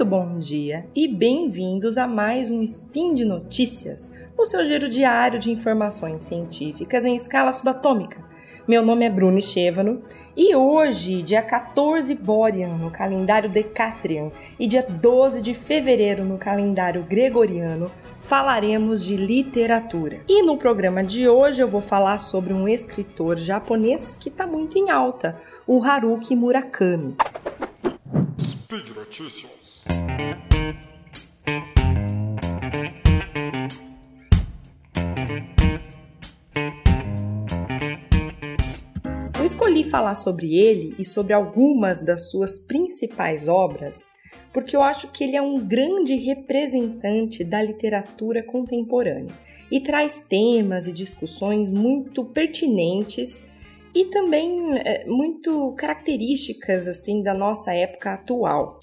Muito bom dia e bem-vindos a mais um Spin de Notícias, o seu giro diário de informações científicas em escala subatômica. Meu nome é Bruno Chevano e hoje, dia 14 Borean no calendário Decatrian e dia 12 de fevereiro no calendário Gregoriano, falaremos de literatura. E no programa de hoje eu vou falar sobre um escritor japonês que está muito em alta, o Haruki Murakami. Speed Notícias. Eu escolhi falar sobre ele e sobre algumas das suas principais obras porque eu acho que ele é um grande representante da literatura contemporânea e traz temas e discussões muito pertinentes e também é, muito características assim da nossa época atual.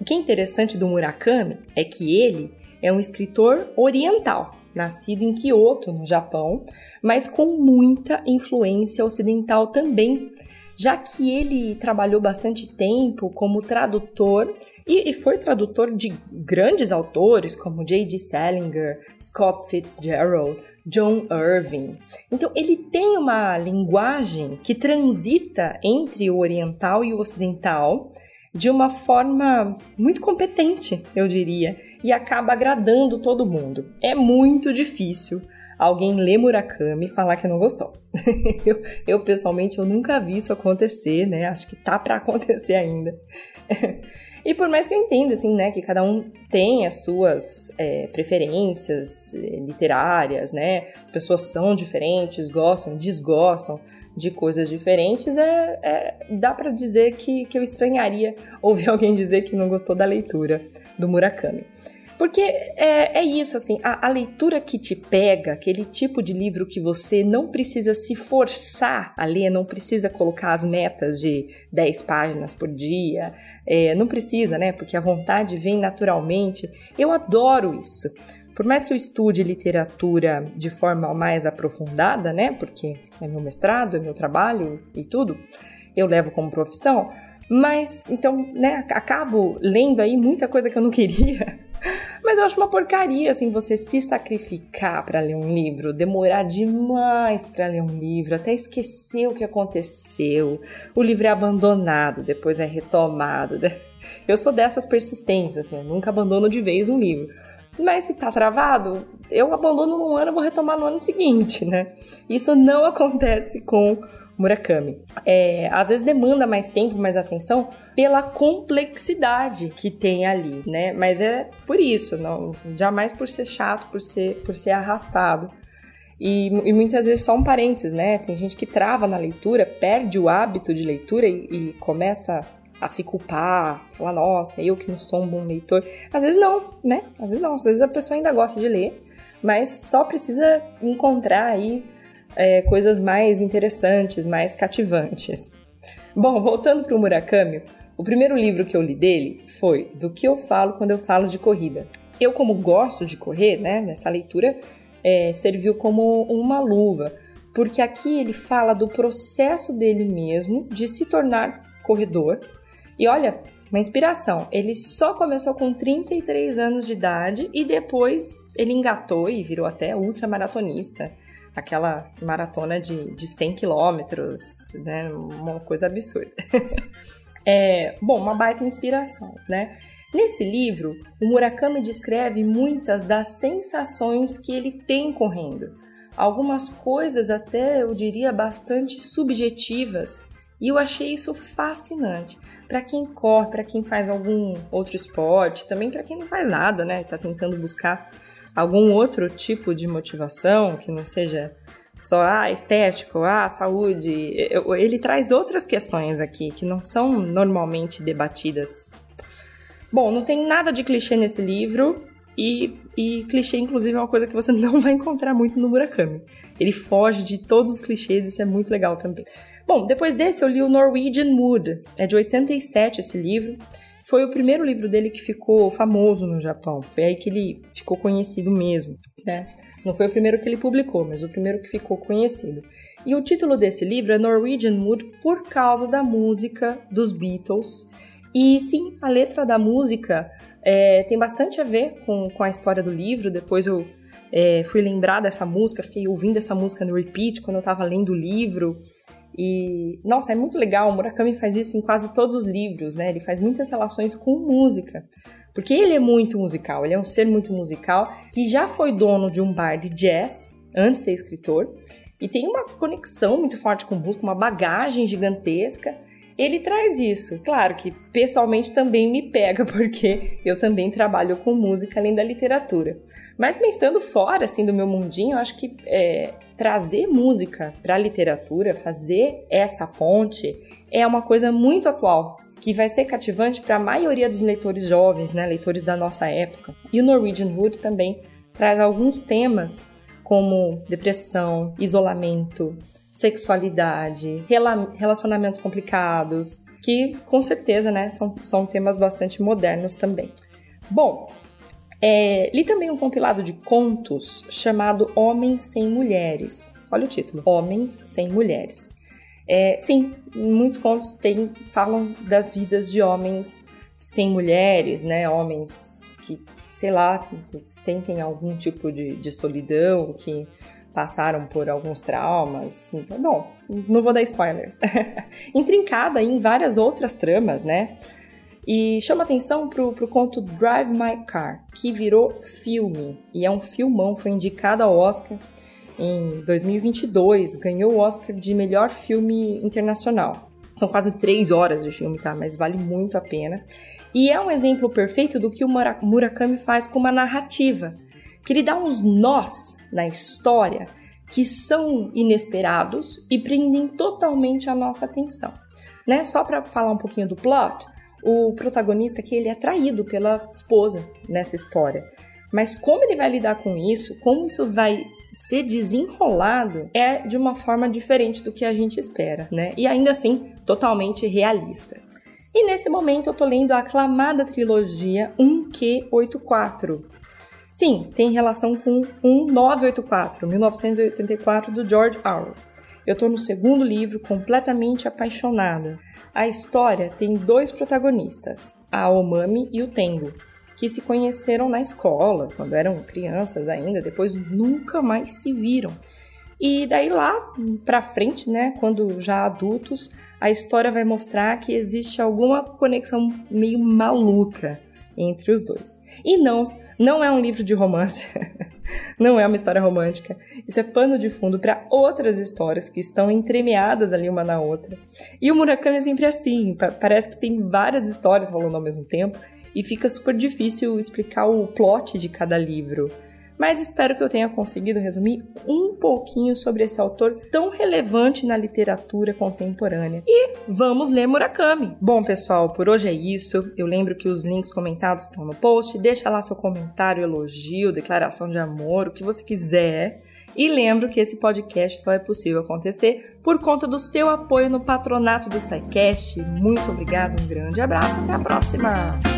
O que é interessante do Murakami é que ele é um escritor oriental, nascido em Kyoto, no Japão, mas com muita influência ocidental também, já que ele trabalhou bastante tempo como tradutor e, e foi tradutor de grandes autores como J.D. Salinger, Scott Fitzgerald, John Irving. Então, ele tem uma linguagem que transita entre o oriental e o ocidental de uma forma muito competente, eu diria, e acaba agradando todo mundo. É muito difícil alguém ler Murakami e falar que não gostou. eu, eu, pessoalmente eu nunca vi isso acontecer, né? Acho que tá para acontecer ainda. E por mais que eu entenda, assim, né, que cada um tem as suas é, preferências é, literárias, né, as pessoas são diferentes, gostam, desgostam de coisas diferentes, é, é dá para dizer que, que eu estranharia ouvir alguém dizer que não gostou da leitura do Murakami. Porque é, é isso, assim, a, a, leitura que te pega, aquele tipo de livro que você não precisa se forçar a ler, não precisa colocar as metas de 10 páginas por dia, é, não precisa, né? Porque a vontade vem naturalmente. Eu adoro isso. Por mais que eu estude literatura de forma mais aprofundada, né? Porque é meu mestrado, é meu trabalho e tudo, eu levo como profissão. Mas então, né, acabo lendo aí muita coisa que eu não queria Mas eu acho uma porcaria, assim, você se sacrificar para ler um livro, demorar demais para ler um livro, até esquecer o que aconteceu. O livro é abandonado, depois é retomado. Eu sou dessas persistências, assim, eu nunca abandono de vez um livro. Mas se tá travado, eu abandono num ano vou retomar no ano seguinte, né? Isso não acontece com Murakami. É, às vezes demanda mais tempo, mais atenção pela complexidade que tem ali, né? Mas é por isso, não, jamais por ser chato, por ser, por ser arrastado. E, e, muitas vezes só um parênteses, né? Tem gente que trava na leitura, perde o hábito de leitura e, e começa a se culpar, falar, nossa, eu que não sou um bom leitor. Às vezes não, né? Às vezes não, às vezes a pessoa ainda gosta de ler, mas só precisa encontrar aí é, coisas mais interessantes, mais cativantes. Bom, voltando para o Murakami, o primeiro livro que eu li dele foi Do que eu falo quando eu falo de corrida. Eu, como gosto de correr, né, nessa leitura é, serviu como uma luva, porque aqui ele fala do processo dele mesmo de se tornar corredor. E olha, uma inspiração. Ele só começou com 33 anos de idade e depois ele engatou e virou até ultramaratonista aquela maratona de, de 100 quilômetros, né? Uma coisa absurda. é, bom, uma baita inspiração, né? Nesse livro, o Murakami descreve muitas das sensações que ele tem correndo. Algumas coisas até eu diria bastante subjetivas, e eu achei isso fascinante. Para quem corre, para quem faz algum outro esporte, também para quem não faz nada, né? Tá tentando buscar algum outro tipo de motivação que não seja só ah, estético, ah, saúde. Ele traz outras questões aqui que não são normalmente debatidas. Bom, não tem nada de clichê nesse livro. E, e clichê, inclusive, é uma coisa que você não vai encontrar muito no Murakami. Ele foge de todos os clichês, isso é muito legal também. Bom, depois desse eu li o Norwegian Mood. É de 87 esse livro. Foi o primeiro livro dele que ficou famoso no Japão. Foi aí que ele ficou conhecido mesmo, né? Não foi o primeiro que ele publicou, mas o primeiro que ficou conhecido. E o título desse livro é Norwegian Wood por causa da música dos Beatles. E sim, a letra da música é, tem bastante a ver com, com a história do livro. Depois eu é, fui lembrar dessa música, fiquei ouvindo essa música no repeat quando eu estava lendo o livro. E, nossa, é muito legal. O Murakami faz isso em quase todos os livros, né? Ele faz muitas relações com música. Porque ele é muito musical, ele é um ser muito musical que já foi dono de um bar de jazz antes de ser escritor e tem uma conexão muito forte com música, uma bagagem gigantesca. Ele traz isso. Claro que pessoalmente também me pega, porque eu também trabalho com música além da literatura. Mas pensando fora assim do meu mundinho, eu acho que é, trazer música para a literatura, fazer essa ponte, é uma coisa muito atual que vai ser cativante para a maioria dos leitores jovens, né, leitores da nossa época. E o Norwegian Wood também traz alguns temas como depressão, isolamento, sexualidade, rela relacionamentos complicados, que com certeza né, são, são temas bastante modernos também. Bom, é, li também um compilado de contos chamado Homens Sem Mulheres. Olha o título: Homens Sem Mulheres. É, sim, muitos contos tem, falam das vidas de homens sem mulheres, né? Homens que, sei lá, sentem algum tipo de, de solidão, que passaram por alguns traumas. Bom, não vou dar spoilers. Intrincada em várias outras tramas, né? E chama atenção pro, pro conto Drive My Car, que virou filme. E é um filmão, foi indicado ao Oscar em 2022, ganhou o Oscar de melhor filme internacional. São quase três horas de filme, tá? Mas vale muito a pena. E é um exemplo perfeito do que o Murakami faz com uma narrativa. Que ele dá uns nós na história que são inesperados e prendem totalmente a nossa atenção. Né? Só para falar um pouquinho do plot, o protagonista que ele é traído pela esposa nessa história. Mas como ele vai lidar com isso, como isso vai ser desenrolado é de uma forma diferente do que a gente espera, né? E ainda assim, totalmente realista. E nesse momento eu tô lendo a aclamada trilogia 1Q84. Sim, tem relação com 1984, 1984 do George Orwell. Eu tô no segundo livro completamente apaixonada. A história tem dois protagonistas, a Omami e o Tengo, que se conheceram na escola, quando eram crianças ainda, depois nunca mais se viram. E daí lá pra frente, né, quando já adultos, a história vai mostrar que existe alguma conexão meio maluca entre os dois. E não, não é um livro de romance. não é uma história romântica. Isso é pano de fundo para outras histórias que estão entremeadas ali uma na outra. E o Murakami é sempre assim, parece que tem várias histórias rolando ao mesmo tempo e fica super difícil explicar o plot de cada livro. Mas espero que eu tenha conseguido resumir um pouquinho sobre esse autor tão relevante na literatura contemporânea. E vamos ler Murakami. Bom, pessoal, por hoje é isso. Eu lembro que os links comentados estão no post. Deixa lá seu comentário, elogio, declaração de amor, o que você quiser. E lembro que esse podcast só é possível acontecer por conta do seu apoio no patronato do SciCast. Muito obrigado, um grande abraço, até a próxima!